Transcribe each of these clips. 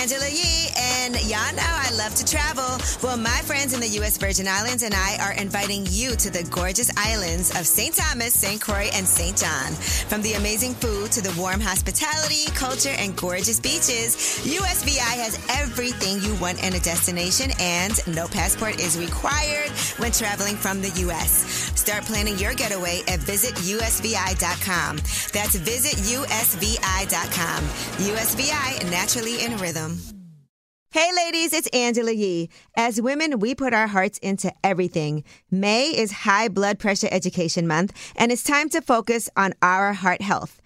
Angela Yee, and y'all know I love to travel. Well, my friends in the U.S. Virgin Islands and I are inviting you to the gorgeous islands of St. Thomas, St. Croix, and St. John. From the amazing food to the warm hospitality, culture, and gorgeous beaches, USVI has everything you want in a destination, and no passport is required when traveling from the U.S. Start planning your getaway at visitusvi.com. That's visitusvi.com. USVI, naturally in rhythm. Hey ladies, it's Angela Yee. As women, we put our hearts into everything. May is High Blood Pressure Education Month, and it's time to focus on our heart health.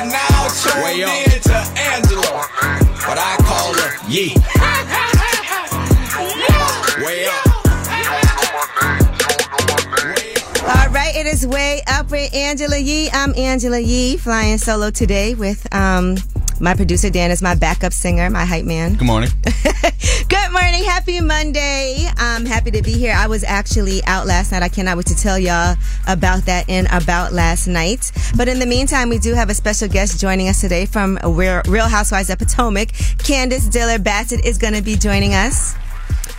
And now tuned Way up. in to Angela, but I call her Yee. Way up. All right, it is way up with Angela Yee. I'm Angela Yee, flying solo today with um, my producer Dan is my backup singer, my hype man. Good morning. Morning, happy Monday. I'm happy to be here. I was actually out last night. I cannot wait to tell y'all about that and about last night. But in the meantime, we do have a special guest joining us today from Real Housewives of Potomac. Candiace Dillard Bassett is going to be joining us.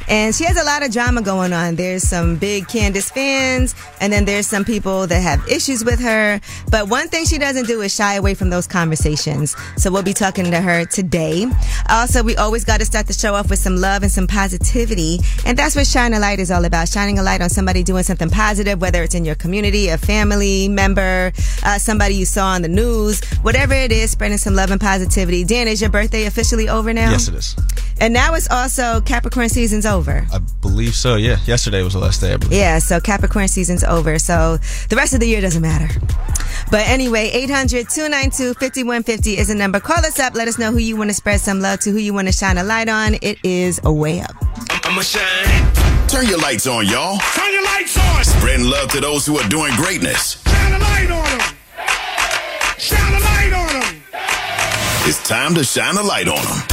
And she has a lot of drama going on. There's some big Candiace fans, and then there's some people that have issues with her. But one thing she doesn't do is shy away from those conversations. So we'll be talking to her today. Also, we always got to start the show off with some love and some positivity. And that's what Shine a Light is all about. Shining a light on somebody doing something positive, whether it's in your community, a family member, uh, somebody you saw on the news, whatever it is, spreading some love and positivity. Dan, is your birthday officially over now? Yes, it is. And now it's also Capricorn season's over. I believe so. Yeah. Yesterday was the last day. I believe. Yeah, so Capricorn season's over. So the rest of the year doesn't matter. But anyway, 800 292 5150 is a number. Call us up. Let us know who you want to spread some love to, who you want to shine a light on. It is a way up. I'ma shine. Turn your lights on, y'all. Turn your lights on. Spreading love to those who are doing greatness. Shine a light on them. Shine a light on them. It's time to shine a light on them.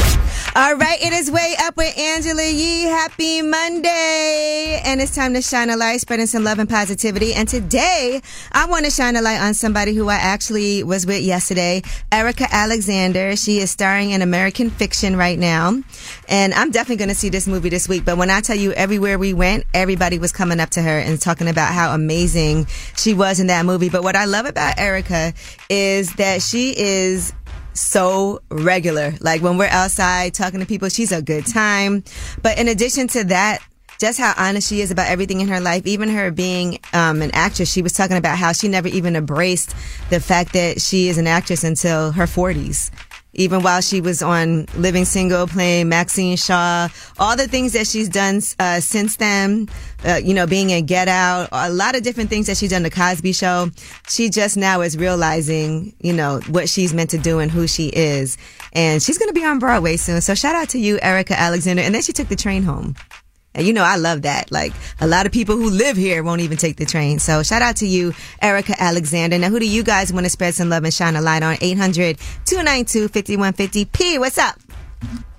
All right, it is way up with Angela Yee. Happy Monday. And it's time to shine a light, spreading some love and positivity. And today, I want to shine a light on somebody who I actually was with yesterday, Erika Alexander. She is starring in American Fiction right now. And I'm definitely going to see this movie this week. But when I tell you everywhere we went, everybody was coming up to her and talking about how amazing she was in that movie. But what I love about Erika is that she is so regular. Like when we're outside talking to people, she's a good time. But in addition to that, just how honest she is about everything in her life, even her being um, an actress, she was talking about how she never even embraced the fact that she is an actress until her 40s. Even while she was on Living Single, playing Maxine Shaw, all the things that she's done uh, since then, uh, you know, being in Get Out, a lot of different things that she's done. The Cosby Show, she just now is realizing, you know, what she's meant to do and who she is, and she's going to be on Broadway soon. So shout out to you, Erika Alexander. And then she took the train home. And you know, I love that. Like a lot of people who live here won't even take the train. So shout out to you, Erika Alexander. Now, who do you guys want to spread some love and shine a light on? 800 292 5150. P, what's up?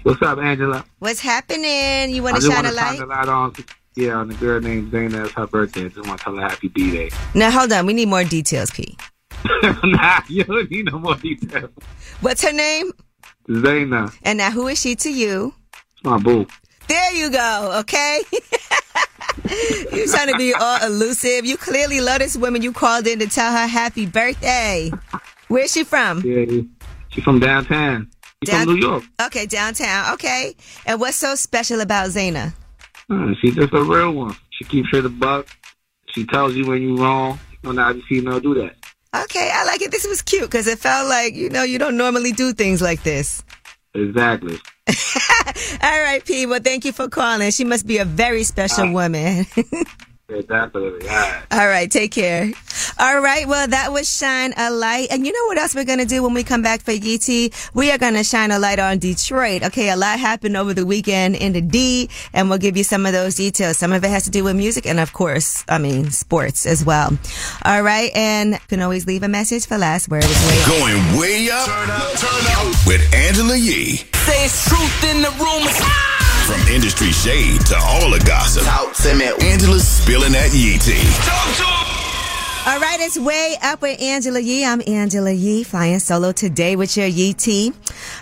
What's up, Angela? What's happening? You want to shine a light? shine a light on, yeah, on the girl named Zayna. It's her birthday. I just want to tell her happy B-Day. Now, hold on. We need more details, P. nah, you don't need no more details. What's her name? Zayna. And now, who is she to you? It's my boo. There you go, okay? you trying to be all elusive. You clearly love this woman. You called in to tell her happy birthday. Where's she from? Yeah, she's from downtown. She's Down- from New York. Okay, downtown. Okay. And what's so special about Zaina? Uh, she's just a real one. She keeps her the buck. She tells you when you're wrong. You know, seen her do that. Okay, I like it. This was cute because it felt like, you know, you don't normally do things like this. Exactly. All right, P. Well, thank you for calling. She must be a very special ah. woman. Yeah, definitely. All right. All right, take care. All right, well, that was Shine a Light. And you know what else we're going to do when we come back for Yeetie? We are going to shine a light on Detroit. Okay, a lot happened over the weekend in the D, and we'll give you some of those details. Some of it has to do with music, and of course, I mean, sports as well. All right, and you can always leave a message for last word. It's way up. Going way up. Turn up, turn up. With Angela Yee. Say it's truth in the rumors. From industry shade to all the gossip. Talk to me. Angela's spilling that Yee tea. Talk to him. All right, it's way up with Angela Yee. I'm Angela Yee, flying solo today with your Yee T.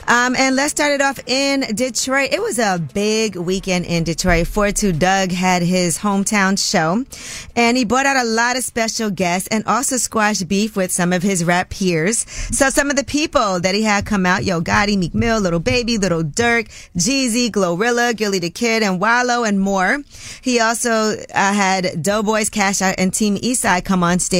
Um, and let's start it off in Detroit. It was a big weekend in Detroit. 42 Dugg had his hometown show, and he brought out a lot of special guests and also squashed beef with some of his rap peers. So some of the people that he had come out, Yo Gotti, Meek Mill, Lil Baby, Lil Durk, Jeezy, Glorilla, Gilly the Kid, and Wallow, and more. He also uh, had Doughboys, Cash Out, and Team Eastside come on stage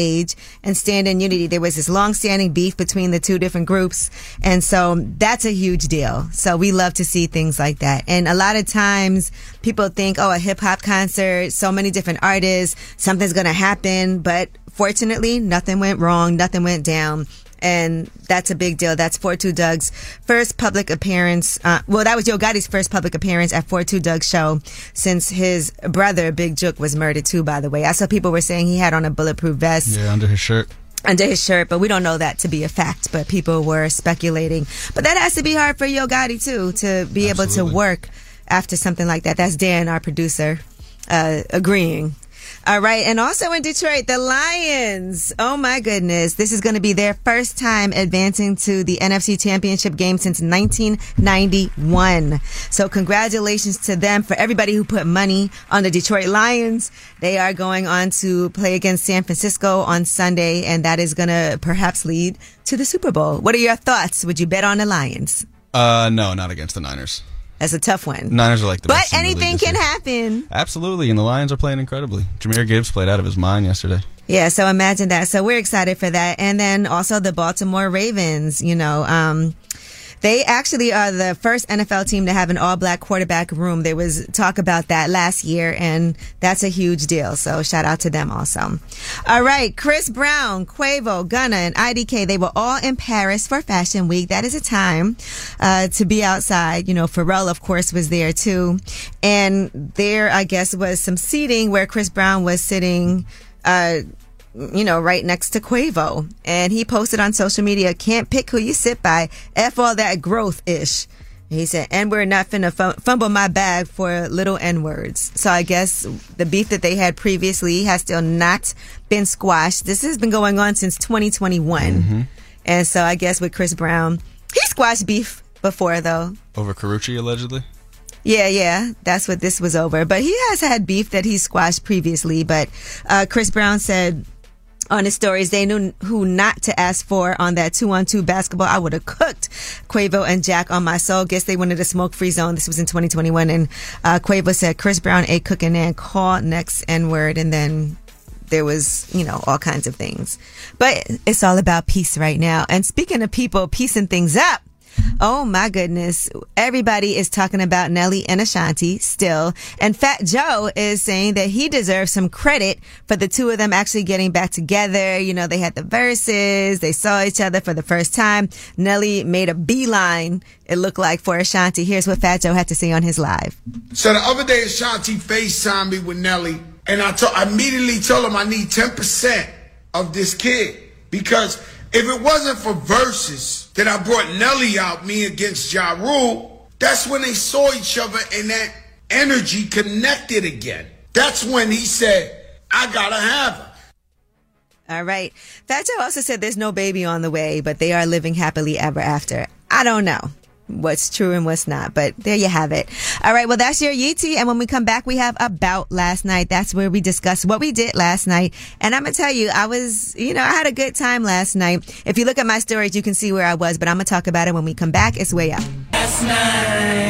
and stand in unity. There was this long-standing beef between the two different groups, and so that's a huge deal. So we love to see things like that. And a lot of times people think, oh, a hip hop concert, so many different artists, something's going to happen, but fortunately, nothing went wrong, nothing went down. And that's a big deal. That's 42 Dugg's first public appearance. Uh, well, that was Yo Gotti's first public appearance at 42 Dugg's show since his brother, Big Jook, was murdered too, by the way. I saw people were saying he had on a bulletproof vest Yeah, under his shirt. under his shirt, but we don't know that to be a fact. But people were speculating. But that has to be hard for Yo Gotti too to be able to work after something like that. That's Dan, our producer, uh, agreeing. All right, and also in Detroit, the Lions. Oh my goodness, this is going to be their first time advancing to the NFC Championship game since 1991. So congratulations to them for everybody who put money on the Detroit Lions. They are going on to play against San Francisco on Sunday, and that is going to perhaps lead to the Super Bowl. What are your thoughts? Would you bet on the Lions? Uh, no, not against the Niners. That's a tough one. Niners are like the but best team in the league anything can happen. Absolutely, and the Lions are playing incredibly. Jahmyr Gibbs played out of his mind yesterday. Yeah, so imagine that. So we're excited for that. And then also the Baltimore Ravens, you know, um, they actually are the first NFL team to have an all black quarterback room. There was talk about that last year and that's a huge deal. So shout out to them also. All right. Chris Brown, Quavo, Gunna, and IDK, they were all in Paris for Fashion Week. That is a time, uh, to be outside. You know, Pharrell, of course, was there too. And there, I guess, was some seating where Chris Brown was sitting, uh, you know, right next to Quavo. And he posted on social media, can't pick who you sit by. F all that growth ish. He said, and we're not finna fum- fumble my bag for little N words. So I guess the beef that they had previously has still not been squashed. This has been going on since 2021. And so I guess with Chris Brown, he squashed beef before though. Over Karrueche, allegedly. Yeah, yeah, that's what this was over. But he has had beef that he squashed previously. But uh, Chris Brown said on his stories they knew who not to ask for on that two on two basketball. I would have cooked Quavo and Jack on my soul. Guess they wanted a smoke free zone. This was in 2021, and uh, Quavo said Chris Brown a cooking and call next N word, and then there was, you know, all kinds of things. But it's all about peace right now. And speaking of people piecing things up, Oh my goodness. Everybody is talking about Nelly and Ashanti still. And Fat Joe is saying that he deserves some credit for the two of them actually getting back together. You know, they had the Verzuz. They saw each other for the first time. Nelly made a beeline, it looked like, for Ashanti. Here's what Fat Joe had to say on his live. So the other day, Ashanti FaceTimed me with Nelly, and I, I immediately told him I need 10% of this kid. Because if it wasn't for Verzuz that I brought Nelly out, me against Ja Rule, that's when they saw each other and that energy connected again. That's when he said, I gotta have her. All right. Fat Joe also said there's no baby on the way, but they are living happily ever after. I don't know what's true and what's not, but there you have it. All right. Well, that's your Yeetie. And when we come back, we have about last night. That's where we discuss what we did last night. And I'm going to tell you, I was, you know, I had a good time last night. If you look at my stories, you can see where I was, but I'm going to talk about it when we come back. It's way up.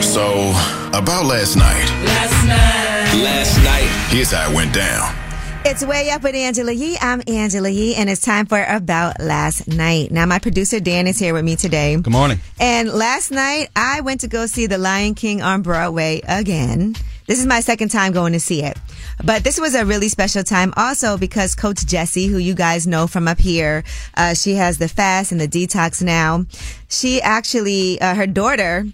So, about last night. last night. Last night, here's how it went down. It's way up with Angela Yee. I'm Angela Yee, and it's time for About Last Night. Now, my producer Dan is here with me today. Good morning. And last night, I went to go see The Lion King on Broadway again. This is my second time going to see it. But this was a really special time also because Coach Jessie, who you guys know from up here, uh, she has the fast and the detox now. She actually, uh, her daughter,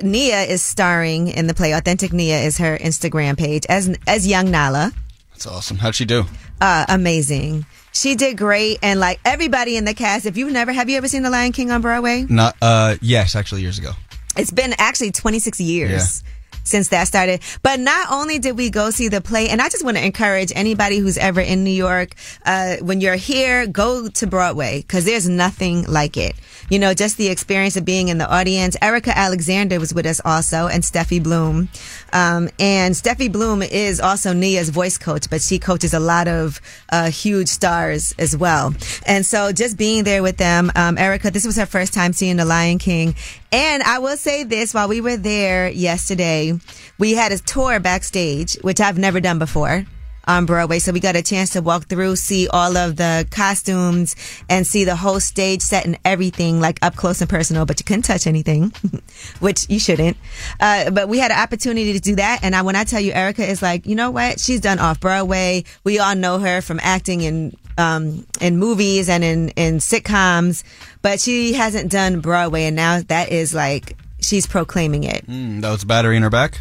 Nia is starring in the play. Authentic Nia is her Instagram page as, as young Nala. That's awesome. How'd she do? Uh, amazing. She did great. And like everybody in the cast, if you've never, have you ever seen The Lion King on Broadway? Not. Uh. Yes, actually, years ago. It's been actually 26 years. Since that started. But not only did we go see the play, and I just want to encourage anybody who's ever in New York, uh, when you're here, go to Broadway because there's nothing like it. You know, just the experience of being in the audience. Erika Alexander was with us also and Steffi Bloom. Um, and Steffi Bloom is also Nia's voice coach, but she coaches a lot of, uh, huge stars as well. And so just being there with them, um, Erika, this was her first time seeing The Lion King. And I will say this while we were there yesterday, we had a tour backstage, which I've never done before on Broadway. So we got a chance to walk through, see all of the costumes and see the whole stage set and everything like up close and personal, but you couldn't touch anything, which you shouldn't. Uh, but we had an opportunity to do that. And I, when I tell you, Erika is like, you know what? She's done off Broadway. We all know her from acting in, um, in movies and in, in sitcoms, but she hasn't done Broadway. And now that is like, she's proclaiming it. Mm, that was battery in her back.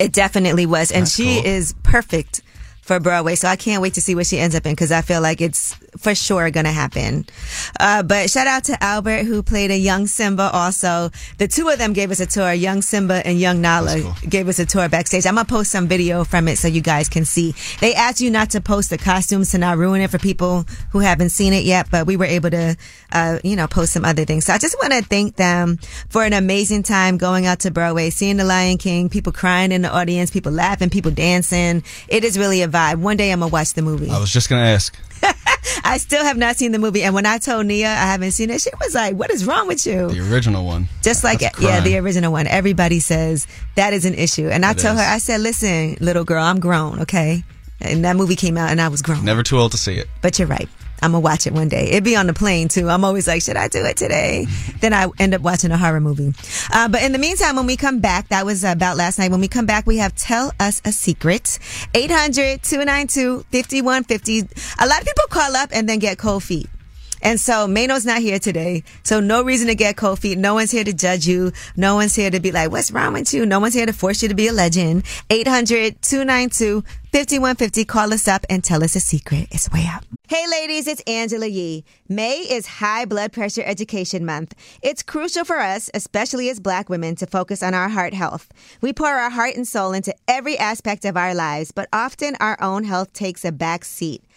It definitely was. And That's she cool. is perfect for Broadway. So I can't wait to see what she ends up in because I feel like it's for sure going to happen. Uh, but shout out to Albert who played a young Simba also. The two of them gave us a tour. Young Simba and young Nala cool. gave us a tour backstage. I'm going to post some video from it so you guys can see. They asked you not to post the costumes to not ruin it for people who haven't seen it yet, but we were able to, uh, you know, post some other things. So I just want to thank them for an amazing time going out to Broadway, seeing The Lion King, people crying in the audience, people laughing, people dancing. It is really a vibe. One day I'm going to watch the movie. I was just gonna ask. I still have not seen the movie. And when I told Nia I haven't seen it, she was like, what is wrong with you? The original one. Just like, yeah, the original one. Everybody says that is an issue. And I It told is. her, I said, listen, little girl, I'm grown, okay? And that movie came out and I was grown. Never too old to see it. But you're right. I'm gonna watch it one day. It'd be on the plane too. I'm always like, should I do it today? then I end up watching a horror movie. Uh, but in the meantime, when we come back, that was about last night. When we come back, we have Tell Us a Secret. 800-292-5150. A lot of people call up and then get cold feet. And so Mano's not here today. So no reason to get cold feet. No one's here to judge you. No one's here to be like, what's wrong with you? No one's here to force you to be a legend. 800-292-5150. Call us up and tell us a secret. It's way up. Hey ladies, it's Angela Yee. May is High Blood Pressure Education Month. It's crucial for us, especially as black women, to focus on our heart health. We pour our heart and soul into every aspect of our lives, but often our own health takes a back seat.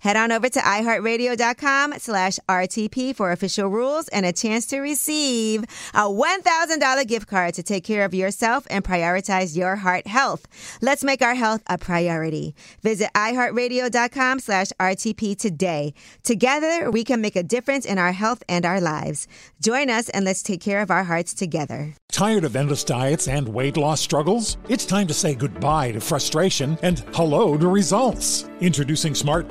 Head on over to iHeartRadio.com slash RTP for official rules and a chance to receive a $1,000 gift card to take care of yourself and prioritize your heart health. Let's make our health a priority. Visit iHeartRadio.com slash RTP today. Together, we can make a difference in our health and our lives. Join us and let's take care of our hearts together. Tired of endless diets and weight loss struggles? It's time to say goodbye to frustration and hello to results. Introducing Smart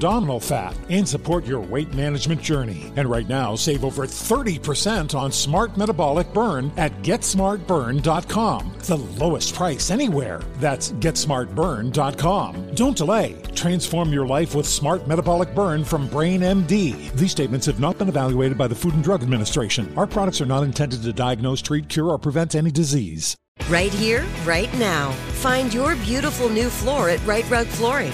fat, and support your weight management journey. And right now, save over 30% on Smart Metabolic Burn at GetSmartBurn.com. the lowest price anywhere. That's GetSmartBurn.com. Don't delay. Transform your life with Smart Metabolic Burn from Brain MD. These statements have not been evaluated by the Food and Drug Administration. Our products are not intended to diagnose, treat, cure, or prevent any disease. Right here, right now. Find your beautiful new floor at Right Rug Flooring.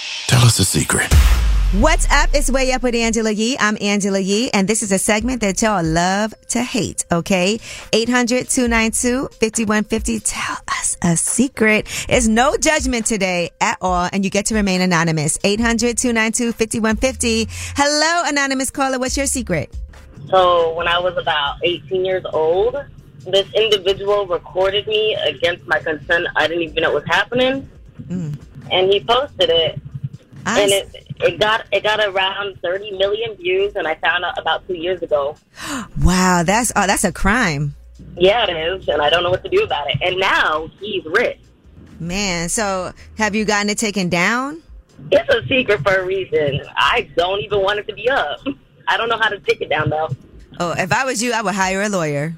Tell us a secret. What's up? It's Way Up with Angela Yee. I'm Angela Yee, and this is a segment that y'all love to hate, okay? 800-292-5150. Tell us a secret. It's no judgment today at all, and you get to remain anonymous. 800-292-5150. Hello, anonymous caller. What's your secret? So when I was about 18 years old, this individual recorded me against my consent. I didn't even know what was happening, Mm. and he posted it, I and it it got it got around 30 million views, and I found out about two years ago. wow, that's, oh, that's a crime. Yeah, it is, and I don't know what to do about it. And now he's rich. Man, so have you gotten it taken down? It's a secret for a reason. I don't even want it to be up. I don't know how to take it down though. Oh, if I was you, I would hire a lawyer.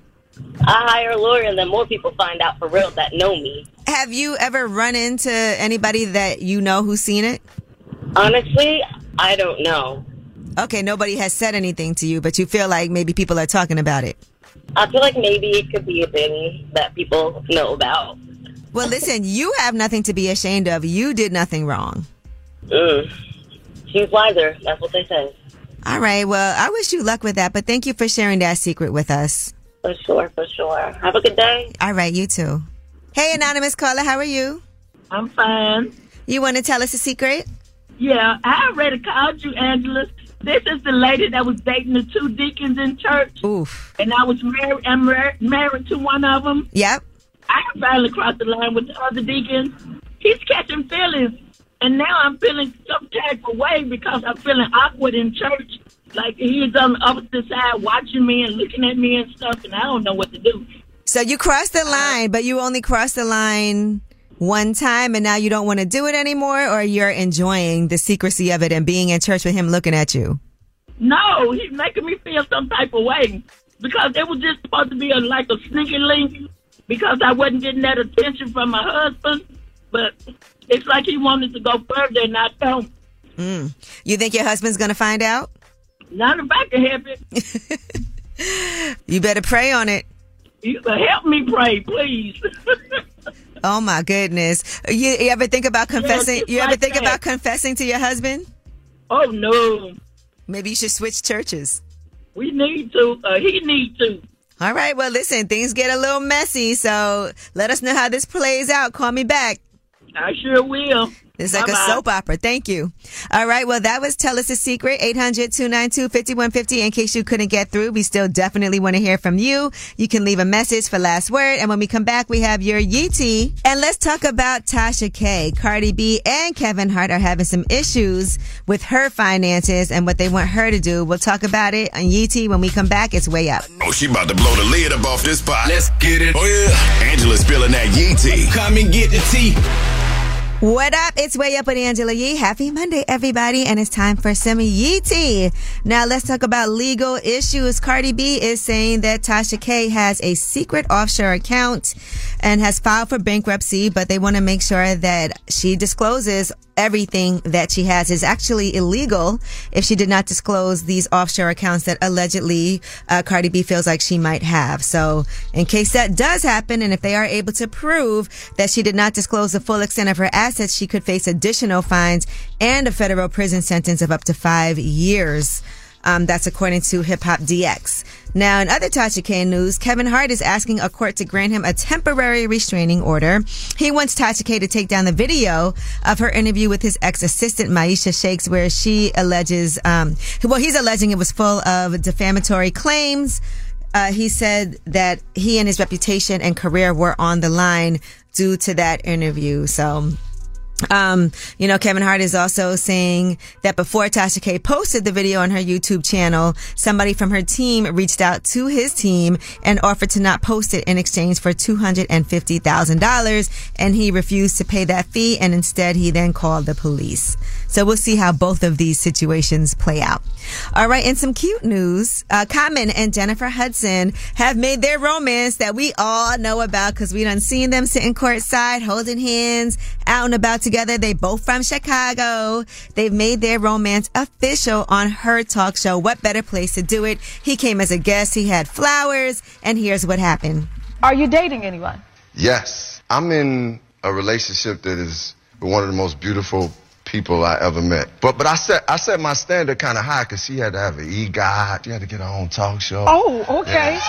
I hire a lawyer, and then more people find out for real that know me. Have you ever run into anybody that you know who's seen it? Honestly, I don't know. Okay, nobody has said anything to you, but you feel like maybe people are talking about it. I feel like maybe it could be a thing that people know about. Well, listen, you have nothing to be ashamed of. You did nothing wrong. Mm. She's wiser. That's what they say. All right, well, I wish you luck with that, but thank you for sharing that secret with us. For sure, for sure. Have a good day. All right, you too. Hey, anonymous caller, how are you? I'm fine. You want to tell us a secret? Yeah, I already called you, Angela. This is the lady that was dating the two deacons in church, Oof. and I was married. I'm married to one of them. Yep. I finally crossed the line with the other deacon. He's catching feelings, and now I'm feeling some type of way because I'm feeling awkward in church. Like he's on the opposite side watching me and looking at me and stuff, and I don't know what to do. So you crossed the uh, line, but you only crossed the line one time and now you don't want to do it anymore or you're enjoying the secrecy of it and being in church with him looking at you? No, he's making me feel some type of way because it was just supposed to be a, like a sneaky link because I wasn't getting that attention from my husband. But it's like he wanted to go further, and I don't. Mm. You think your husband's going to find out? Not if I can help it. You better pray on it. You help me pray, please. Oh my goodness. You, you ever think about confessing? you ever like think that. about confessing to your husband? oh no, Maybe you should switch churches. we need to. Uh, he need to. All right. Well, listen, things get a little messy. So let us know how this plays out. Call me back. I sure will. It's like a Bye-bye. soap opera. Thank you. All right. Well, that was Tell Us a Secret, 800-292-5150. In case you couldn't get through, we still definitely want to hear from you. You can leave a message for last word. And when we come back, we have your Yeetie. And let's talk about Tasha K. Cardi B and Kevin Hart are having some issues with her finances and what they want her to do. We'll talk about it on Yeetie when we come back. It's way up. Oh, she about to blow the lid up off this pot. Let's get it. Oh, yeah. Angela spilling that yee tea. Come and get the tea. What up? It's Way Up with Angela Yee. Happy Monday, everybody. And it's time for some Yee tea. Now let's talk about legal issues. Cardi B is saying that Tasha K has a secret offshore account and has filed for bankruptcy, but they want to make sure that she discloses everything that she has is actually illegal if she did not disclose these offshore accounts that allegedly uh, Cardi B feels like she might have. So in case that does happen and if they are able to prove that she did not disclose the full extent of her assets, she could face additional fines and a federal prison sentence of up to five years. Um, that's according to Hip Hop DX. Now, in other Tasha K news, Kevin Hart is asking a court to grant him a temporary restraining order. He wants Tasha K to take down the video of her interview with his ex-assistant Miesha Shakes, where she alleges, um, well, he's alleging it was full of defamatory claims uh, he said that he and his reputation and career were on the line due to that interview. So um, you know, Kevin Hart is also saying that before Tasha K posted the video on her YouTube channel, somebody from her team reached out to his team and offered to not post it in exchange for $250,000. And he refused to pay that fee. And instead, he then called the police. So we'll see how both of these situations play out. All right. And some cute news. Uh, Common and Jennifer Hudson have made their romance that we all know about because we done seen them sitting courtside, holding hands, out and about together. They both from Chicago. They've made their romance official on her talk show. What better place to do it? He came as a guest. He had flowers and here's what happened. Are you dating anyone? Yes. I'm in a relationship that is one of the most beautiful people I ever met. But but I set I set my standard kind of high because she had to have an EGOT. She had to get her own talk show. Oh, okay. Yeah,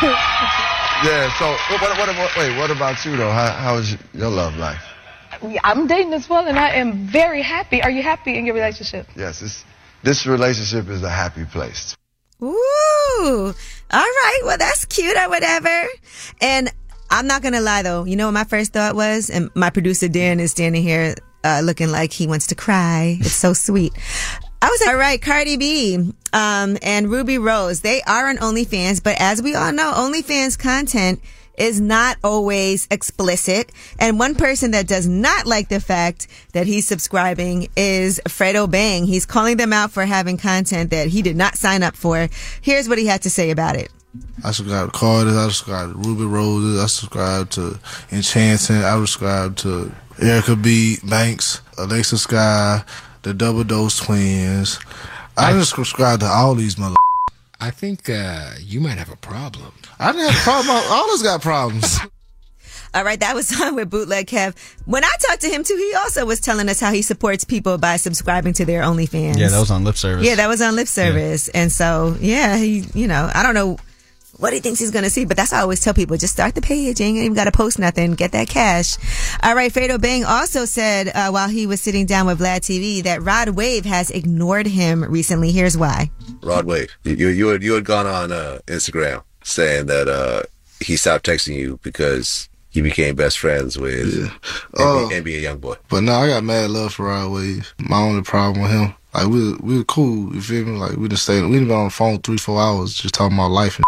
so, yeah, so what, what, what, wait, what about you though? How, how is your love life? I'm dating as well, and I am very happy. Are you happy in your relationship? Yes, this this relationship is a happy place. Ooh. All right. Well, that's cute or whatever. And I'm not going to lie though. You know what my first thought was? And my producer Dan is standing here uh, looking like he wants to cry. It's so sweet. I was like, all right, Cardi B um, and Rubi Rose, they are on OnlyFans, but as we all know, OnlyFans content is not always explicit. And one person that does not like the fact that he's subscribing is Fredo Bang. He's calling them out for having content that he did not sign up for. Here's what he had to say about it. I subscribe to Carter, I subscribe to Rubi Roses, I subscribe to Enchanting, I subscribe to Erica B. Banks, Alexa Sky, the Double Dose Twins. I, I just subscribe to all these mother. I think uh, you might have a problem. I didn't have a problem. all of us got problems. All right, that was on with Bootleg Kev. When I talked to him too, he also was telling us how he supports people by subscribing to their OnlyFans. Yeah, that was on lip service. Yeah, that was on lip service. Yeah. And so, yeah, he, you know, I don't know what he thinks he's going to see. But that's how I always tell people, just start the page. You ain't even got to post nothing. Get that cash. All right. Fredo Bang also said uh, while he was sitting down with Vlad TV that Rod Wave has ignored him recently. Here's why. Rod Wave, you, you, had, you had gone on uh, Instagram saying that uh, he stopped texting you because he became best friends with yeah. NBA, uh, NBA YoungBoy. But now I got mad love for Rod Wave. My only problem with him, like we we were cool. You feel me? Like we just stayed. We didn't been on the phone three four hours just talking about life and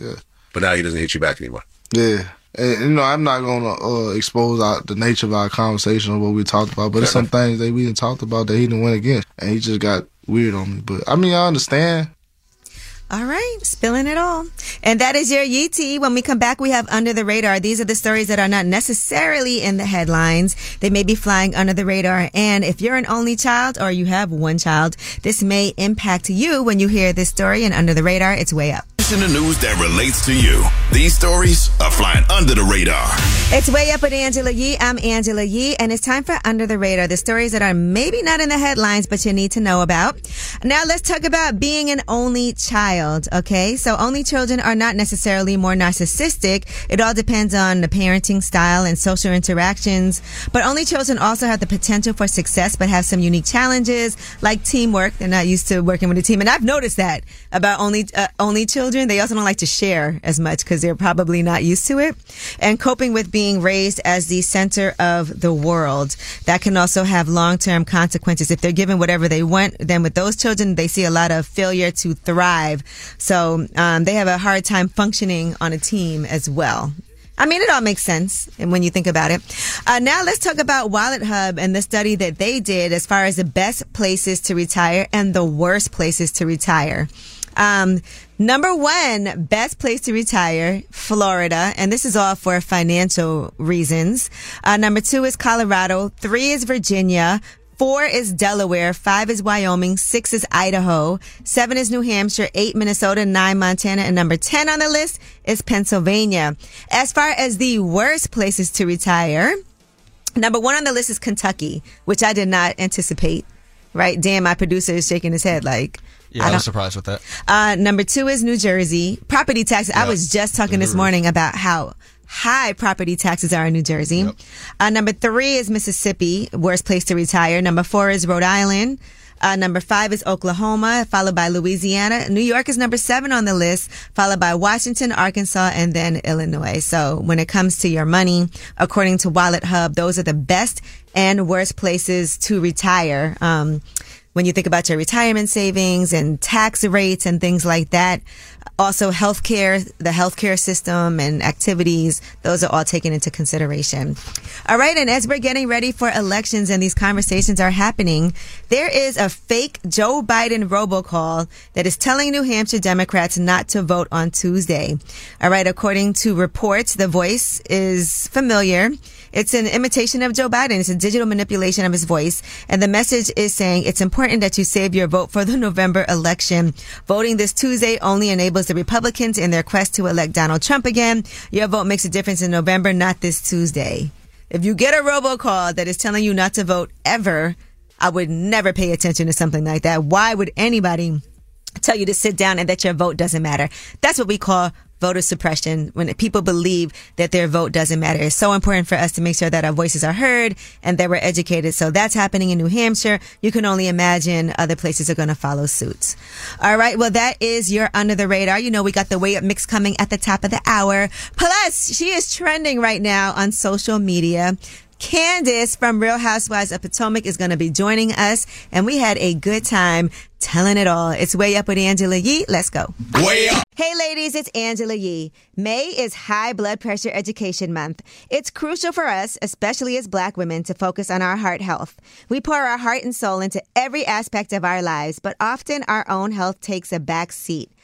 yeah. But now he doesn't hit you back anymore. Yeah. And, you know, I'm not gonna uh, expose our, the nature of our conversation or what we talked about, but it's some things that we didn't talked about that he didn't win against, and he just got weird on me. But I mean, I understand. All right, spilling it all. And that is your Yee When we come back, we have Under the Radar. These are the stories that are not necessarily in the headlines. They may be flying under the radar. And if you're an only child or you have one child, this may impact you when you hear this story. And Under the Radar, it's way up in the news that relates to you. These stories are flying under the radar. It's way up with Angela Yee. I'm Angela Yee, and it's time for Under the Radar, the stories that are maybe not in the headlines, but you need to know about. Now let's talk about being an only child, okay? So only children are not necessarily more narcissistic. It all depends on the parenting style and social interactions. But only children also have the potential for success, but have some unique challenges like teamwork. They're not used to working with a team. And I've noticed that about only, uh, only children children, they also don't like to share as much because they're probably not used to it. And coping with being raised as the center of the world. That can also have long-term consequences. If they're given whatever they want, then with those children, they see a lot of failure to thrive. So, um, they have a hard time functioning on a team as well. I mean, it all makes sense when you think about it. Uh, now let's talk about Wallet Hub and the study that they did as far as the best places to retire and the worst places to retire. Um, number one, best place to retire, Florida. And this is all for financial reasons. Uh, number two is Colorado. Three is Virginia. Four is Delaware. Five is Wyoming. Six is Idaho. Seven is New Hampshire. Eight, Minnesota. Nine, Montana. And number 10 on the list is Pennsylvania. As far as the worst places to retire, number one on the list is Kentucky, which I did not anticipate. Right? Damn, my producer is shaking his head like, yeah, I, I was surprised with that. Uh, number two is New Jersey. Property taxes. Yep. I was just talking this morning about how high property taxes are in New Jersey. Yep. Uh, number three is Mississippi, worst place to retire. Number four is Rhode Island. Uh, number five is Oklahoma, followed by Louisiana. New York is number seven on the list, followed by Washington, Arkansas, and then Illinois. So when it comes to your money, according to Wallet Hub, those are the best and worst places to retire. Um, when you think about your retirement savings and tax rates and things like that. Also, healthcare, the healthcare system and activities, those are all taken into consideration. All right. And as we're getting ready for elections and these conversations are happening, there is a fake Joe Biden robocall that is telling New Hampshire Democrats not to vote on Tuesday. All right. According to reports, the voice is familiar. It's an imitation of Joe Biden. It's a digital manipulation of his voice. And the message is saying it's important that you save your vote for the November election. Voting this Tuesday only enables the Republicans in their quest to elect Donald Trump again. Your vote makes a difference in November, not this Tuesday. If you get a robocall that is telling you not to vote ever, I would never pay attention to something like that. Why would anybody tell you to sit down and that your vote doesn't matter? That's what we call voter suppression when people believe that their vote doesn't matter. It's so important for us to make sure that our voices are heard and that we're educated. So that's happening in New Hampshire. You can only imagine other places are going to follow suit. All right. Well, that is your under the radar. You know, we got the way up mix coming at the top of the hour. Plus, she is trending right now on social media. Candiace from Real Housewives of Potomac is going to be joining us, and we had a good time telling it all. It's Way Up with Angela Yee. Let's go. Way up. Hey ladies, it's Angela Yee. May is High Blood Pressure Education Month. It's crucial for us, especially as black women, to focus on our heart health. We pour our heart and soul into every aspect of our lives, but often our own health takes a back seat.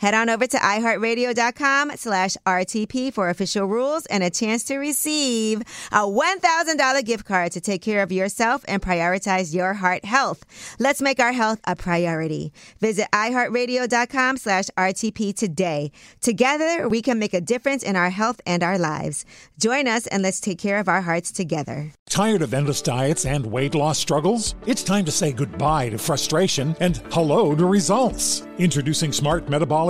Head on over to iHeartRadio.com slash RTP for official rules and a chance to receive a $1,000 gift card to take care of yourself and prioritize your heart health. Let's make our health a priority. Visit iHeartRadio.com slash RTP today. Together, we can make a difference in our health and our lives. Join us and let's take care of our hearts together. Tired of endless diets and weight loss struggles? It's time to say goodbye to frustration and hello to results. Introducing Smart Metabolic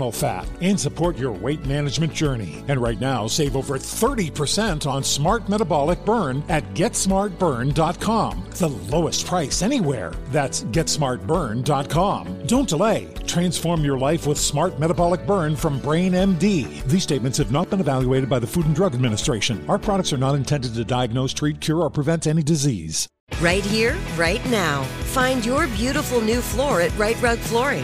fat, and support your weight management journey. And right now, save over 30% on Smart Metabolic Burn at GetSmartBurn.com. The lowest price anywhere. That's GetSmartBurn.com. Don't delay. Transform your life with Smart Metabolic Burn from Brain MD. These statements have not been evaluated by the Food and Drug Administration. Our products are not intended to diagnose, treat, cure, or prevent any disease. Right here, right now. Find your beautiful new floor at Right Rug Flooring.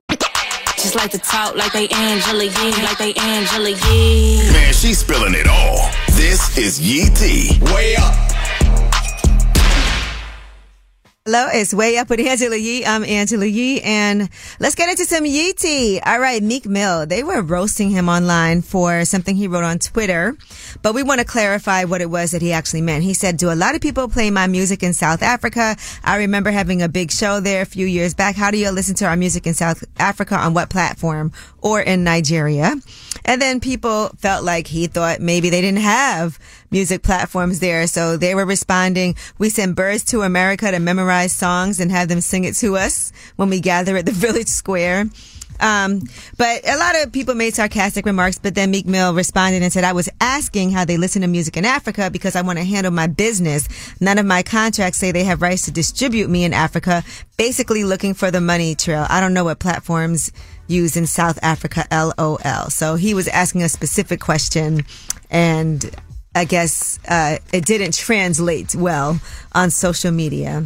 Just like to talk like they Angela Yee, like they Angela Yee. Man, she's spilling it all. This is Yee T. Way up. Hello, it's Way Up with Angela Yee. I'm Angela Yee, and let's get into some Yee tea. All right, Meek Mill. They were roasting him online for something he wrote on Twitter, but we want to clarify what it was that he actually meant. He said, do a lot of people play my music in South Africa? I remember having a big show there a few years back. How do you listen to our music in South Africa? On what platform? Or in Nigeria? And then people felt like he thought maybe they didn't have music platforms there. So they were responding, we send birds to America to memorize songs and have them sing it to us when we gather at the village square. Um, but a lot of people made sarcastic remarks, but then Meek Mill responded and said, I was asking how they listen to music in Africa because I want to handle my business. None of my contracts say they have rights to distribute me in Africa. Basically looking for the money trail. I don't know what platforms use in South Africa, LOL. So he was asking a specific question and I guess, uh, it didn't translate well on social media.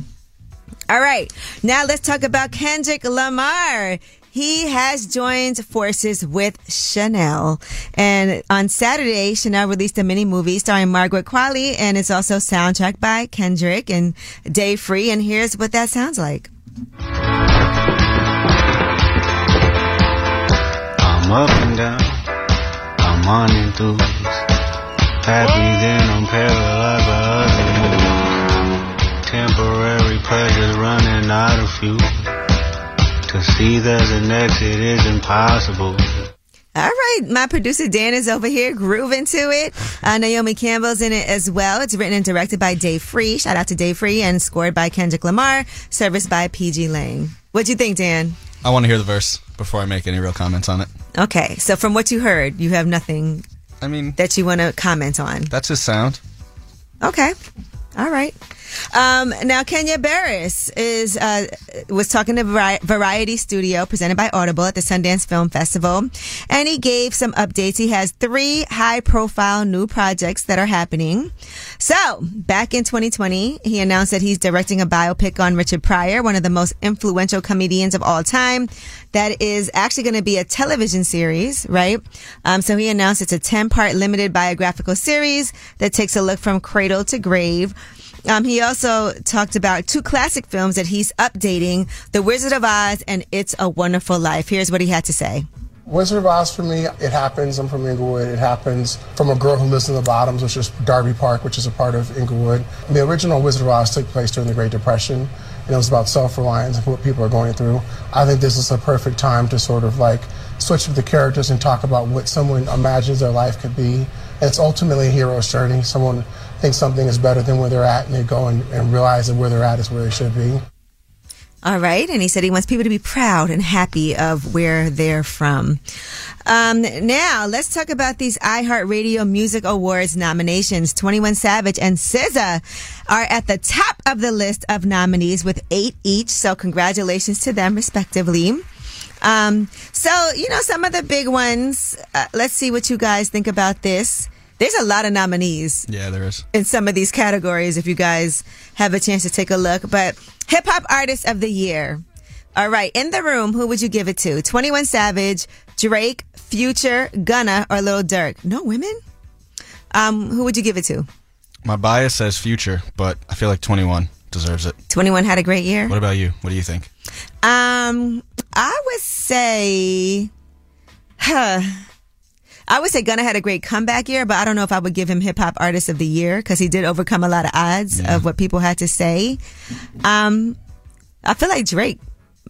All right. Now let's talk about Kendrick Lamar. He has joined forces with Chanel. And on Saturday, Chanel released a mini movie starring Margaret Qualley and it's also soundtracked by Kendrick and Dave Free. And here's what that sounds like. I'm up and down. I'm on enthused. Happy then I'm paralyzed by other moods. Temporary pleasures running out of fuel. To see there's an exit is impossible. All right. My producer Dan is over here grooving to it. Uh, Naomi Campbell's in it as well. It's written and directed by Dave Free. Shout out to Dave Free and scored by Kendrick Lamar, serviced by pgLang. What'd you think, Dan? I want to hear the verse before I make any real comments on it. Okay. So from what you heard, you have nothing I mean that you want to comment on. That's his sound. Okay. All right. Um, now Kenya Barris is uh, was talking to Vari- Variety Studio, presented by Audible at the Sundance Film Festival, and he gave some updates. He has three high-profile new projects that are happening. So back in 2020, he announced that he's directing a biopic on Richard Pryor, one of the most influential comedians of all time. That is actually going to be a television series, right? Um, so he announced it's a 10-part limited biographical series that takes a look from cradle to grave. Um, he also talked about two classic films that he's updating The Wizard of Oz and It's a Wonderful Life. Here's what he had to say. Wizard of Oz for me, it happens. I'm from Inglewood. It happens from a girl who lives in the bottoms, which is Darby Park, which is a part of Inglewood. The original Wizard of Oz took place during the Great Depression. And it was about self-reliance and what people are going through. I think this is a perfect time to sort of like switch with the characters and talk about what someone imagines their life could be. And it's ultimately a hero's journey. Someone thinks something is better than where they're at, and they go and, and realize that where they're at is where they should be. All right. And he said he wants people to be proud and happy of where they're from. Um, now let's talk about these iHeartRadio Music Awards nominations. 21 Savage and SZA are at the top of the list of nominees with eight each. So congratulations to them respectively. Um, so, you know, some of the big ones, uh, let's see what you guys think about this. There's a lot of nominees Yeah, there is. in some of these categories if you guys have a chance to take a look. But hip hop artist of the year. All right, in the room, who would you give it to? 21 Savage, Drake, Future, Gunna, or Lil Durk? No women? Um, who would you give it to? My bias says future, but I feel like 21 deserves it. 21 had a great year. What about you? What do you think? Um, I would say, huh. I would say Gunna had a great comeback year, but I don't know if I would give him hip hop artist of the year because he did overcome a lot of odds of what people had to say. Um, I feel like Drake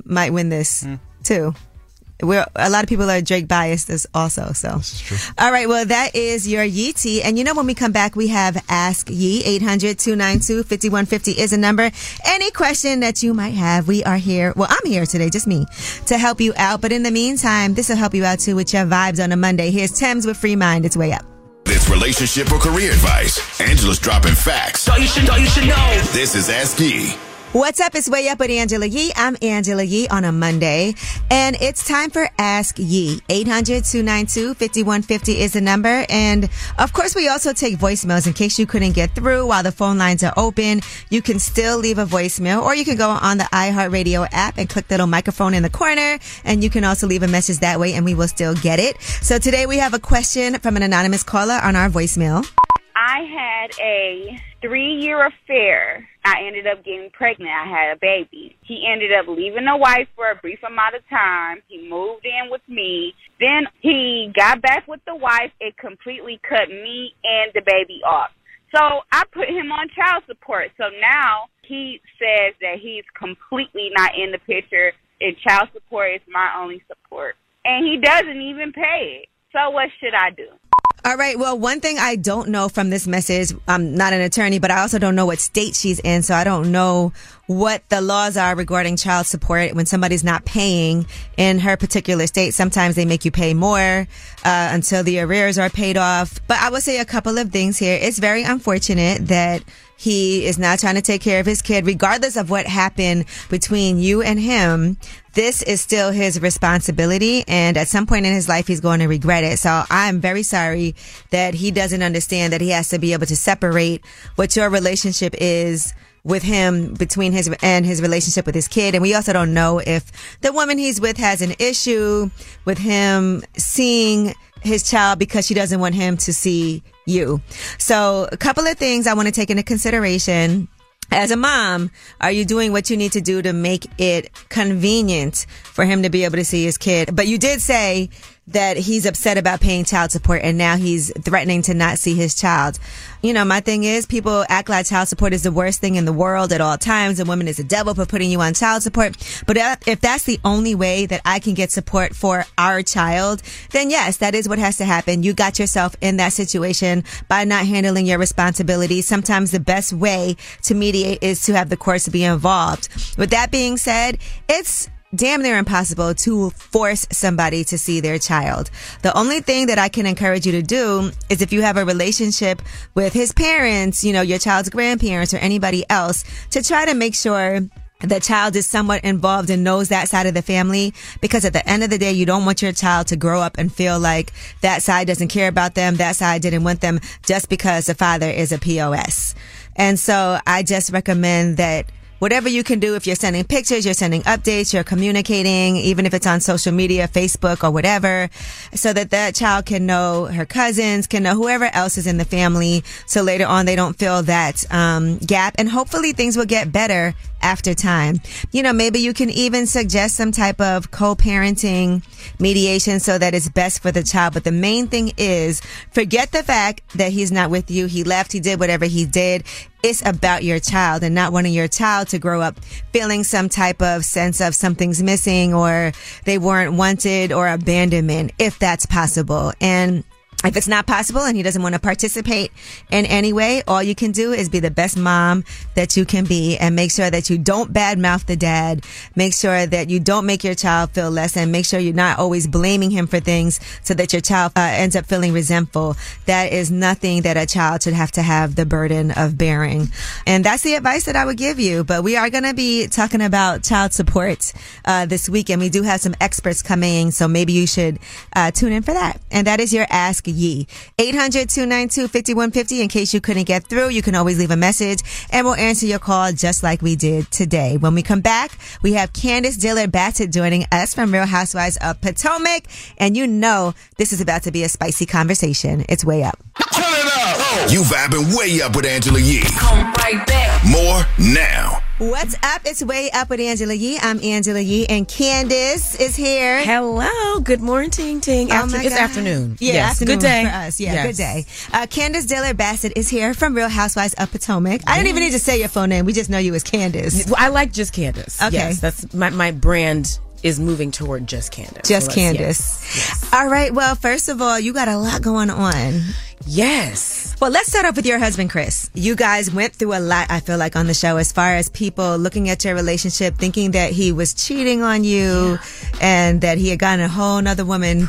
might win this too. We're, a lot of people are Drake biased as also, so. This is true. All right, well, that is your Yeetie. And you know, when we come back, we have Ask Yee. 800-292-5150 is a number. Any question that you might have, we are here. Well, I'm here today, just me, to help you out. But in the meantime, this will help you out too with your vibes on a Monday. Here's Tems with Free Mind. It's way up. It's relationship or career advice. Angela's dropping facts. All you should know, you should know. This is Ask Yee. What's up? It's Way Up with Angela Yee. I'm Angela Yee on a Monday, and it's time for Ask Yee. 800-292-5150 is the number. And of course, we also take voicemails in case you couldn't get through while the phone lines are open. You can still leave a voicemail, or you can go on the iHeartRadio app and click the little microphone in the corner, and you can also leave a message that way, and we will still get it. So today we have a question from an anonymous caller on our voicemail. I had a three year affair. I ended up getting pregnant. I had a baby. He ended up leaving the wife for a brief amount of time. He moved in with me. Then he got back with the wife. It completely cut me and the baby off. So I put him on child support. So now he says that he's completely not in the picture and child support is my only support. And he doesn't even pay it. So what should I do? All right. Well, one thing I don't know from this message, I'm not an attorney, but I also don't know what state she's in. So I don't know what the laws are regarding child support when somebody's not paying in her particular state. Sometimes they make you pay more uh, until the arrears are paid off. But I will say a couple of things here. It's very unfortunate that he is now trying to take care of his kid, regardless of what happened between you and him. This is still his responsibility. And at some point in his life, he's going to regret it. So I'm very sorry that he doesn't understand that he has to be able to separate what your relationship is with him between his and his relationship with his kid. And we also don't know if the woman he's with has an issue with him seeing his child because she doesn't want him to see you. So a couple of things I want to take into consideration. As a mom, are you doing what you need to do to make it convenient for him to be able to see his kid? But you did say that he's upset about paying child support and now he's threatening to not see his child. You know, my thing is people act like child support is the worst thing in the world at all times and women is a devil for putting you on child support. But if that's the only way that I can get support for our child, then yes, that is what has to happen. You got yourself in that situation by not handling your responsibilities. Sometimes the best way to mediate is to have the courts be involved. With that being said, it's damn near impossible to force somebody to see their child. The only thing that I can encourage you to do is if you have a relationship with his parents, you know, your child's grandparents or anybody else to try to make sure the child is somewhat involved and knows that side of the family because at the end of the day you don't want your child to grow up and feel like that side doesn't care about them that side didn't want them just because the father is a pos and so i just recommend that whatever you can do if you're sending pictures, you're sending updates, you're communicating, even if it's on social media, Facebook or whatever, so that that child can know her cousins, can know whoever else is in the family. So later on, they don't feel that um, gap, and hopefully things will get better after time. You know, maybe you can even suggest some type of co-parenting mediation so that it's best for the child. But the main thing is forget the fact that he's not with you. He left. He did whatever he did. It's about your child and not wanting your child to grow up feeling some type of sense of something's missing or they weren't wanted or abandonment, if that's possible. And if it's not possible and he doesn't want to participate in any way, all you can do is be the best mom that you can be and make sure that you don't badmouth the dad. Make sure that you don't make your child feel less and make sure you're not always blaming him for things so that your child uh, ends up feeling resentful. That is nothing that a child should have to have the burden of bearing. And that's the advice that I would give you. But we are going to be talking about child support uh, this week and we do have some experts coming. So maybe you should uh, tune in for that. And that is your Ask Yee. 800-292-5150 in case you couldn't get through. You can always leave a message and we'll answer your call just like we did today. When we come back, we have Candiace Dillard Bassett joining us from Real Housewives of Potomac. And you know this is about to be a spicy conversation. It's way up. You vibing way up with Angela Yee. Come right back. More now. What's up? It's Way Up with Angela Yee. I'm Angela Yee and Candiace is here. Hello. Good morning, Ting Ting. Oh After, it's God. afternoon. Yeah, yes. afternoon Good day. for us. Yeah, Yes. good day. Uh, Candiace Dillard Bassett is here from Real Housewives of Potomac. I didn't even need to say your phone name. We just know you as Candiace. I like just Candiace. Okay. Yes, that's my, my brand is moving toward just Candiace. Just So Candiace. yes, All right. Well, first of all, you got a lot going on. Yes. Well, let's start off with your husband, Chris. You guys went through a lot, I feel like, on the show as far as people looking at your relationship, thinking that he was cheating on you and that he had gotten a whole nother woman.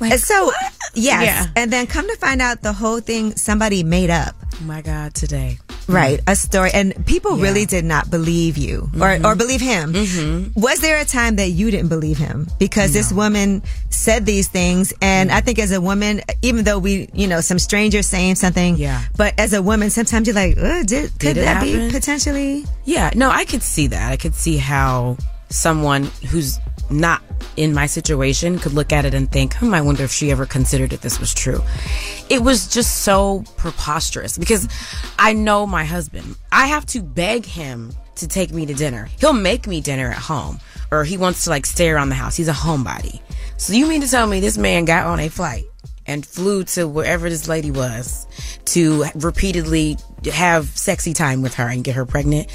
Like, And so, yes. Yeah. And then come to find out the whole thing somebody made up. Oh my God, today. Mm-hmm. Right, a story, and people really did not believe you or, Mhm. or believe him. Mm-hmm. Was there a time that you didn't believe him because this woman said these things? And mm. I think as a woman, even though we, you know, some strangers saying something, Yeah. but as a woman, sometimes you're like, did, could Did it that be potentially? Yeah, no, I could see that. I could see how someone who's not in my situation could look at it and think, hmm, I wonder if she ever considered if this was true. It was just so preposterous because I know my husband. I have to beg him to take me to dinner. He'll make me dinner at home or he wants to like stay around the house. He's a homebody. So you mean to tell me this man got on a flight and flew to wherever this lady was to repeatedly have sexy time with her and get her pregnant?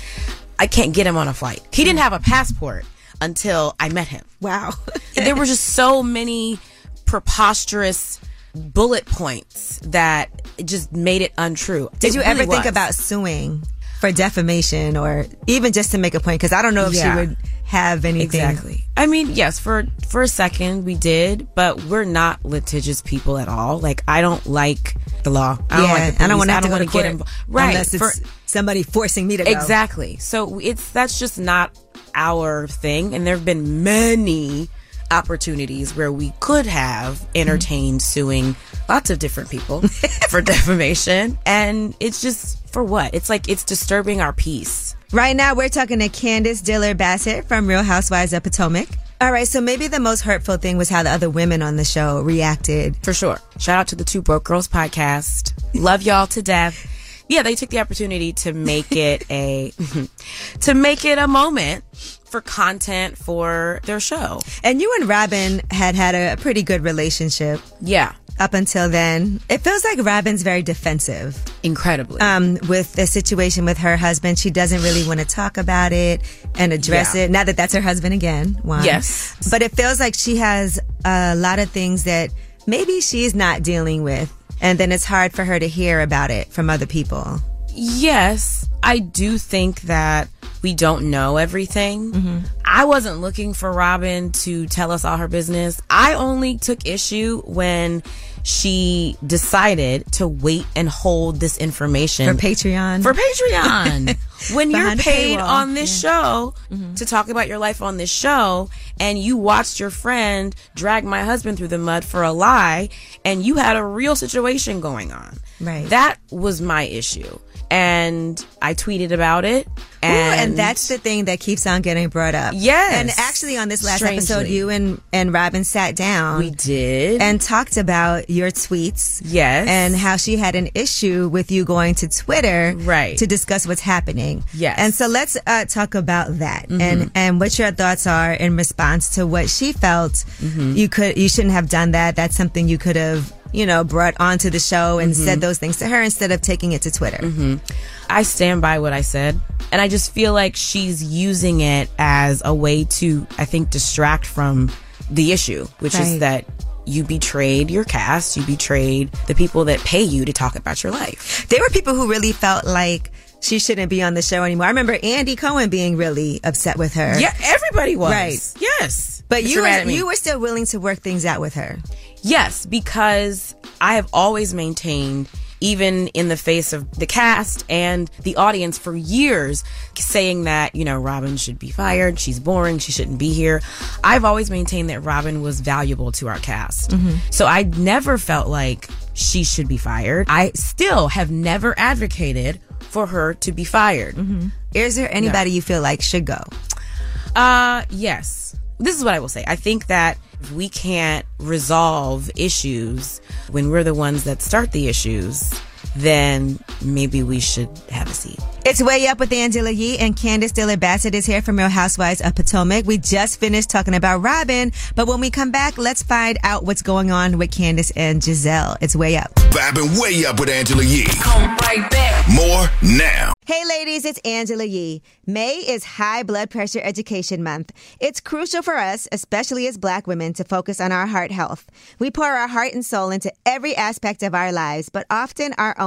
I can't get him on a flight. He didn't have a passport until I met him. Wow. there were just so many preposterous bullet points that just made it untrue. Did It you really ever think was. about suing for defamation or even just to make a point? Because I don't know if Yeah. she would have anything. Exactly. I mean, yes, for for a second we did, but we're not litigious people at all. Like I don't like the law. I don't yeah, like the I don't want to have to I go don't to wanna court involved. Right. unless it's for- somebody forcing me to go. Exactly. So it's that's just not our thing. And there have been many opportunities where we could have entertained suing lots of different people for defamation. And it's just for what? It's like it's disturbing our peace. Right now, we're talking to Candiace Diller Bassett from Real Housewives of Potomac. All right, so maybe the most hurtful thing was how the other women on the show reacted. For sure. Shout out to the Two Broke Girls podcast. Love y'all to death. Yeah, they took the opportunity to make it a to make it a moment for content for their show. And you and Robyn had had a pretty good relationship. Yeah. Up until then, it feels like Robyn's very defensive. Incredibly. Um, with the situation with her husband, she doesn't really want to talk about it and address Yeah. it. Now that that's her husband again. One. Yes. But it feels like she has a lot of things that maybe she's not dealing with. And then it's hard for her to hear about it from other people. Yes, I do think that we don't know everything. I wasn't looking for Robyn to tell us all her business. I only took issue when she decided to wait and hold this information For Patreon. For Patreon. when you're paid paywall. on this show Mm-hmm. to talk about your life on this show and you watched your friend drag my husband through the mud for a lie and you had a real situation going on. Right. That was my issue. And I tweeted about it. And, And, and that's the thing that keeps on getting brought up. Yes. And actually, on this last episode, you and, and Robin sat down. We did. And talked about your tweets. Yes. And how she had an issue with you going to Twitter. Right. To discuss what's happening. Yes. And so let's uh, talk about that Mhm. and, and what your thoughts are in response to what she felt Mhm. you could, you shouldn't have done that. That's something you could have, you know, brought onto the show and Mhm. said those things to her instead of taking it to Twitter. hmm I stand by what I said. And I just feel like she's using it as a way to, I think, distract from the issue, which Right. is that you betrayed your cast, you betrayed the people that pay you to talk about your life. There were people who really felt like she shouldn't be on the show anymore. I remember Andy Cohen being really upset with her. Yeah, everybody was. Right. Yes. But you were, you were still willing to work things out with her. Yes, because I have always maintained, even in the face of the cast and the audience for years, saying that, you know, Robyn should be fired. She's boring. She shouldn't be here. I've always maintained that Robyn was valuable to our cast. Mhm. So I never felt like she should be fired. I still have never advocated for her to be fired. Is there anybody you feel like should go? Uh, yes. This is what I will say. I think that if we can't resolve issues when we're the ones that start the issues, then maybe we should have a seat. It's Way Up with Angela Yee and Candiace Diller Bassett is here from Real Housewives of Potomac. We just finished talking about Robyn, but when we come back, let's find out what's going on with Candiace and Gizelle. It's Way Up. Vibing way up with Angela Yee. Come right back. More now. Hey ladies, it's Angela Yee. May is High Blood Pressure Education Month. It's crucial for us, especially as black women, to focus on our heart health. We pour our heart and soul into every aspect of our lives, but often our own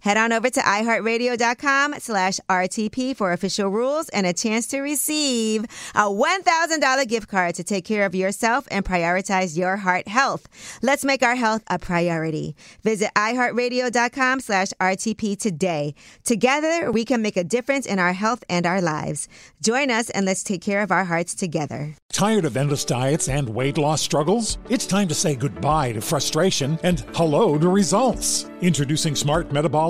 Head on over to iHeartRadio.com slash RTP for official rules and a chance to receive a $1,000 gift card to take care of yourself and prioritize your heart health. Let's make our health a priority. Visit iHeartRadio.com slash RTP today. Together, we can make a difference in our health and our lives. Join us and let's take care of our hearts together. Tired of endless diets and weight loss struggles? It's time to say goodbye to frustration and hello to results. Introducing Smart Metabolic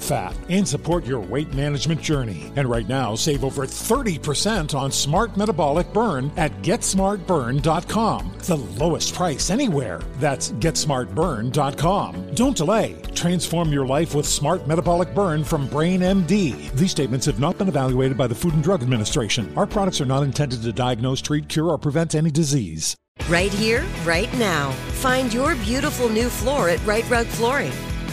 fat, and support your weight management journey. And right now, save over 30% on Smart Metabolic Burn at GetSmartBurn.com. The lowest price anywhere. That's GetSmartBurn.com. Don't delay. Transform your life with Smart Metabolic Burn from Brain MD. These statements have not been evaluated by the Food and Drug Administration. Our products are not intended to diagnose, treat, cure, or prevent any disease. Right here, right now. Find your beautiful new floor at Rite Rug Flooring.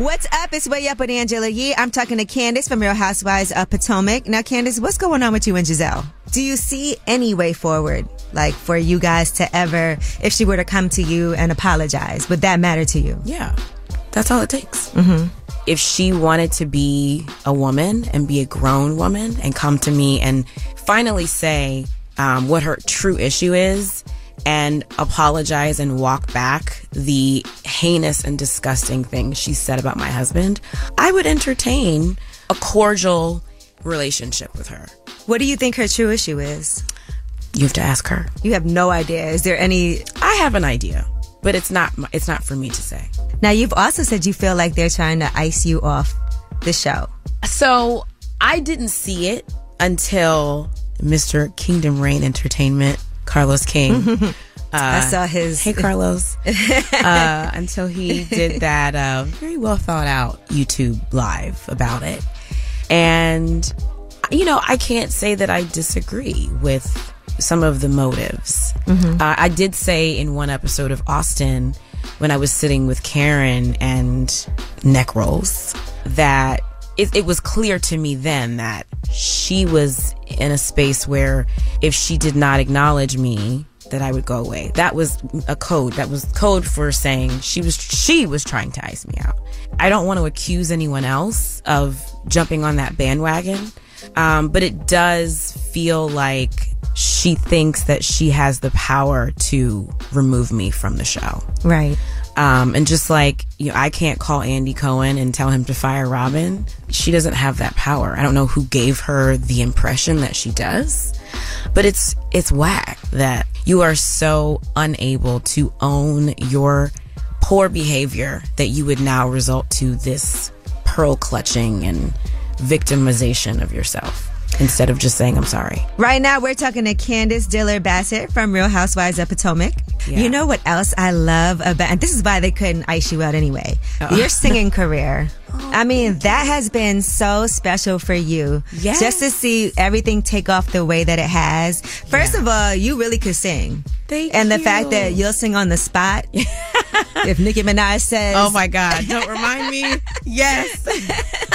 What's up? It's Way Up with Angela Yee. I'm talking to Candiace from Real Housewives of Potomac. Now, Candiace, what's going on with you and Gizelle? Do you see any way forward, like for you guys to ever, if she were to come to you and apologize, would that matter to you? Yeah, that's all it takes. Mm-hmm. If she wanted to be a woman and be a grown woman and come to me and finally say um, what her true issue is and apologize and walk back the heinous and disgusting things she said about my husband, I would entertain a cordial relationship with her. What do you think her true issue is? You have to ask her. You have no idea. Is there any? I have an idea, but it's not. It's not for me to say. Now, you've also said you feel like they're trying to ice you off the show. So I didn't see it until Mr. Kingdom Reign Entertainment, Carlos King. uh, I saw his. Hey, Carlos. uh, until he did that uh, very well thought out YouTube live about it. And, you know, I can't say that I disagree with some of the motives. Mhm. Uh, I did say in one episode of Austin when I was sitting with Karen and neck rolls that it, it was clear to me then that she was in a space where if she did not acknowledge me that I would go away. That was a code. That was code for saying she was she was trying to ice me out. I don't want to accuse anyone else of jumping on that bandwagon, um, but it does feel like she thinks that she has the power to remove me from the show. Right. Um, and just like you know, I can't call Andy Cohen and tell him to fire Robyn. She doesn't have that power. I don't know who gave her the impression that she does, but it's it's whack that you are so unable to own your poor behavior that you would now result to this pearl clutching and victimization of yourself instead of just saying I'm sorry. Right now, we're talking to Candiace Diller Bassett from Real Housewives of Potomac. You know what else I love about, and this is why they couldn't ice you out anyway. Uh-oh. Your singing career. I mean, that has been so special for you. Yes. Just to see everything take off the way that it has. First of all, you really could sing. Thank and the fact that you'll sing on the spot. if Nicki Minaj says, Oh my God. Don't remind me. Yes.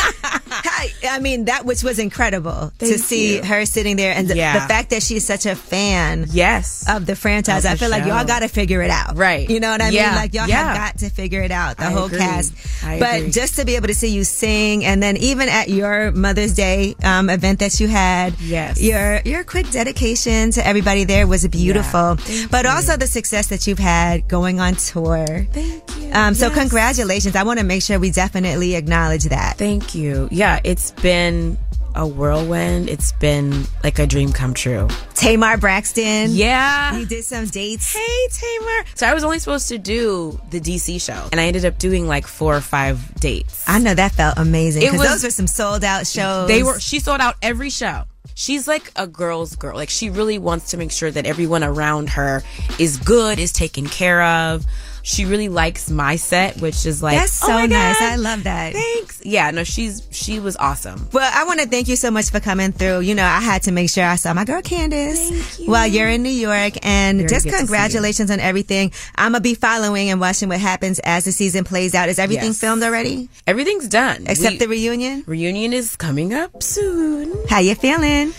I, I mean, that which was incredible to see you. her sitting there and the, Yeah. the fact that she's such a fan yes. of the franchise. Of I the feel like y'all got to figure it out. Right. You know what I Yeah. mean? Like y'all Yeah. have got to figure it out, the I whole agree. cast. I but agree. just to be able to see you sing and then even at your Mother's Day um, event that you had, Yes. your your quick dedication to everybody there was beautiful. But also the success that you've had going on tour. Thank you. Um, so Yes. congratulations. I want to make sure we definitely acknowledge that. Thank you. Yeah, it's been a whirlwind. It's been like a dream come true. Tamar Braxton. Yeah. You did some dates. Hey, Tamar. So I was only supposed to do the DC show, and I ended up doing like four or five dates. I know that felt amazing because those were some sold out shows. They were. She sold out every show. She's like a girl's girl. Like she really wants to make sure that everyone around her is good, is taken care of. She really likes my set, which is like That's oh so oh nice. God, I love that. Thanks. Yeah, no, she's she was awesome. Well, I want to thank you so much for coming through. You know, I had to make sure I saw my girl Candiace while you're in New York. And Very just good to see you. congratulations on everything. I'm to be following and watching what happens as the season plays out. Is everything Yes. filmed already? Everything's done. Except We- the reunion? Reunion is coming up soon. How you feeling?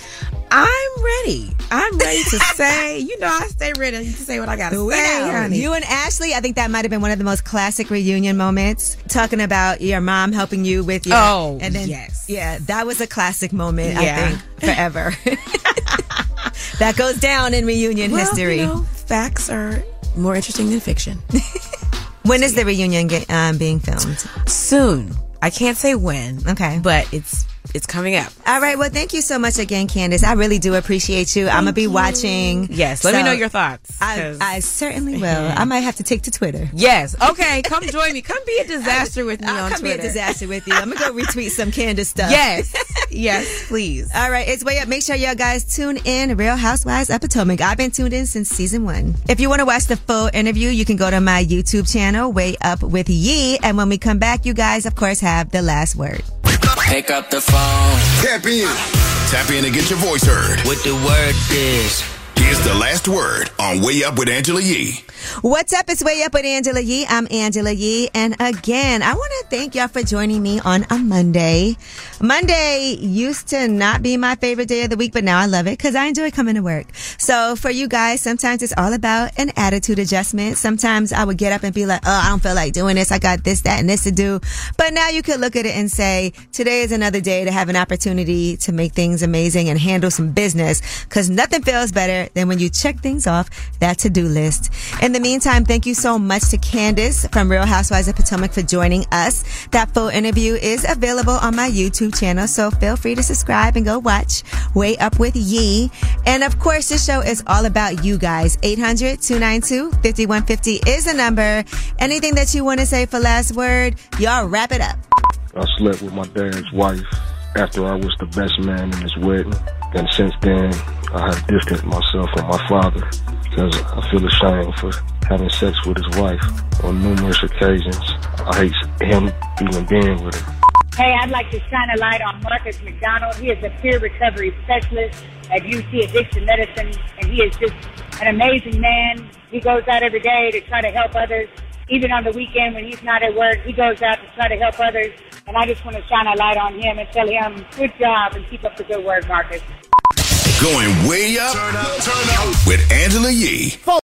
I'm ready. I'm ready to say, you know, I stay ready to say what I got to We say, honey. You and Ashley, I think that might have been one of the most classic reunion moments. Talking about your mom helping you with your. Oh, and then, yes. Yeah, that was a classic moment, Yeah. I think, forever. that goes down in reunion Well, history. you know, facts are more interesting than fiction. when is the reunion get, um, being filmed? Soon. I can't say when. Okay. But it's it's coming up. All right. Well, thank you so much again, Candiace. I really do appreciate you. I'm gonna be watching. Yes, let me know your thoughts. I, I certainly will. I might have to take to Twitter. Yes. Okay. Come join me. Come be a disaster with me I'll on come Twitter. be a disaster with you. I'm gonna go retweet some Candiace stuff. Yes. Yes, please. All right, it's way up. Make sure y'all guys tune in. Real Housewives of Potomac. I've been tuned in since season one. If you want to watch the full interview, you can go to my YouTube channel, Way Up with Yee. And when we come back, you guys, of course, have the last word. Pick up the phone. Tap in. Tap in and get your voice heard. What the word is. Here's the last word on Way Up with Angela Yee. What's up? It's Way Up with Angela Yee. I'm Angela Yee. And again, I want to thank y'all for joining me on a Monday. Monday used to not be my favorite day of the week, but now I love it because I enjoy coming to work. So for you guys, sometimes it's all about an attitude adjustment. Sometimes I would get up and be like, oh, I don't feel like doing this. I got this, that, and this to do. But now you could look at it and say, today is another day to have an opportunity to make things amazing and handle some business because nothing feels better than when you check things off that to-do list. In the meantime, thank you so much to Candiace from Real Housewives of Potomac for joining us. That full interview is available on my YouTube channel, so feel free to subscribe and go watch Way Up with Yee. And of course, this show is all about you guys. 800-292-5150 is the number. Anything that you want to say for last word, y'all wrap it up. I slept with my dad's wife after I was the best man in his wedding. And since then, I have distanced myself from my father because I feel ashamed for having sex with his wife on numerous occasions. I hate him even being with her. Hey, I'd like to shine a light on Marcus McDonald. He is a peer recovery specialist at UC Addiction Medicine, and he is just an amazing man. He goes out every day to try to help others. Even on the weekend when he's not at work, he goes out to try to help others. And I just want to shine a light on him and tell him, good job and keep up the good work, Marcus. Going way up, with Angela Yee.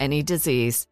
any disease.